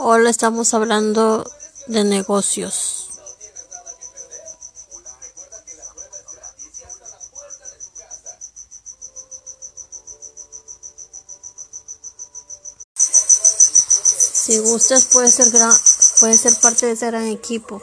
Hola, estamos hablando de negocios. Si gustas, puedes ser, gran, puedes ser parte de ese gran equipo.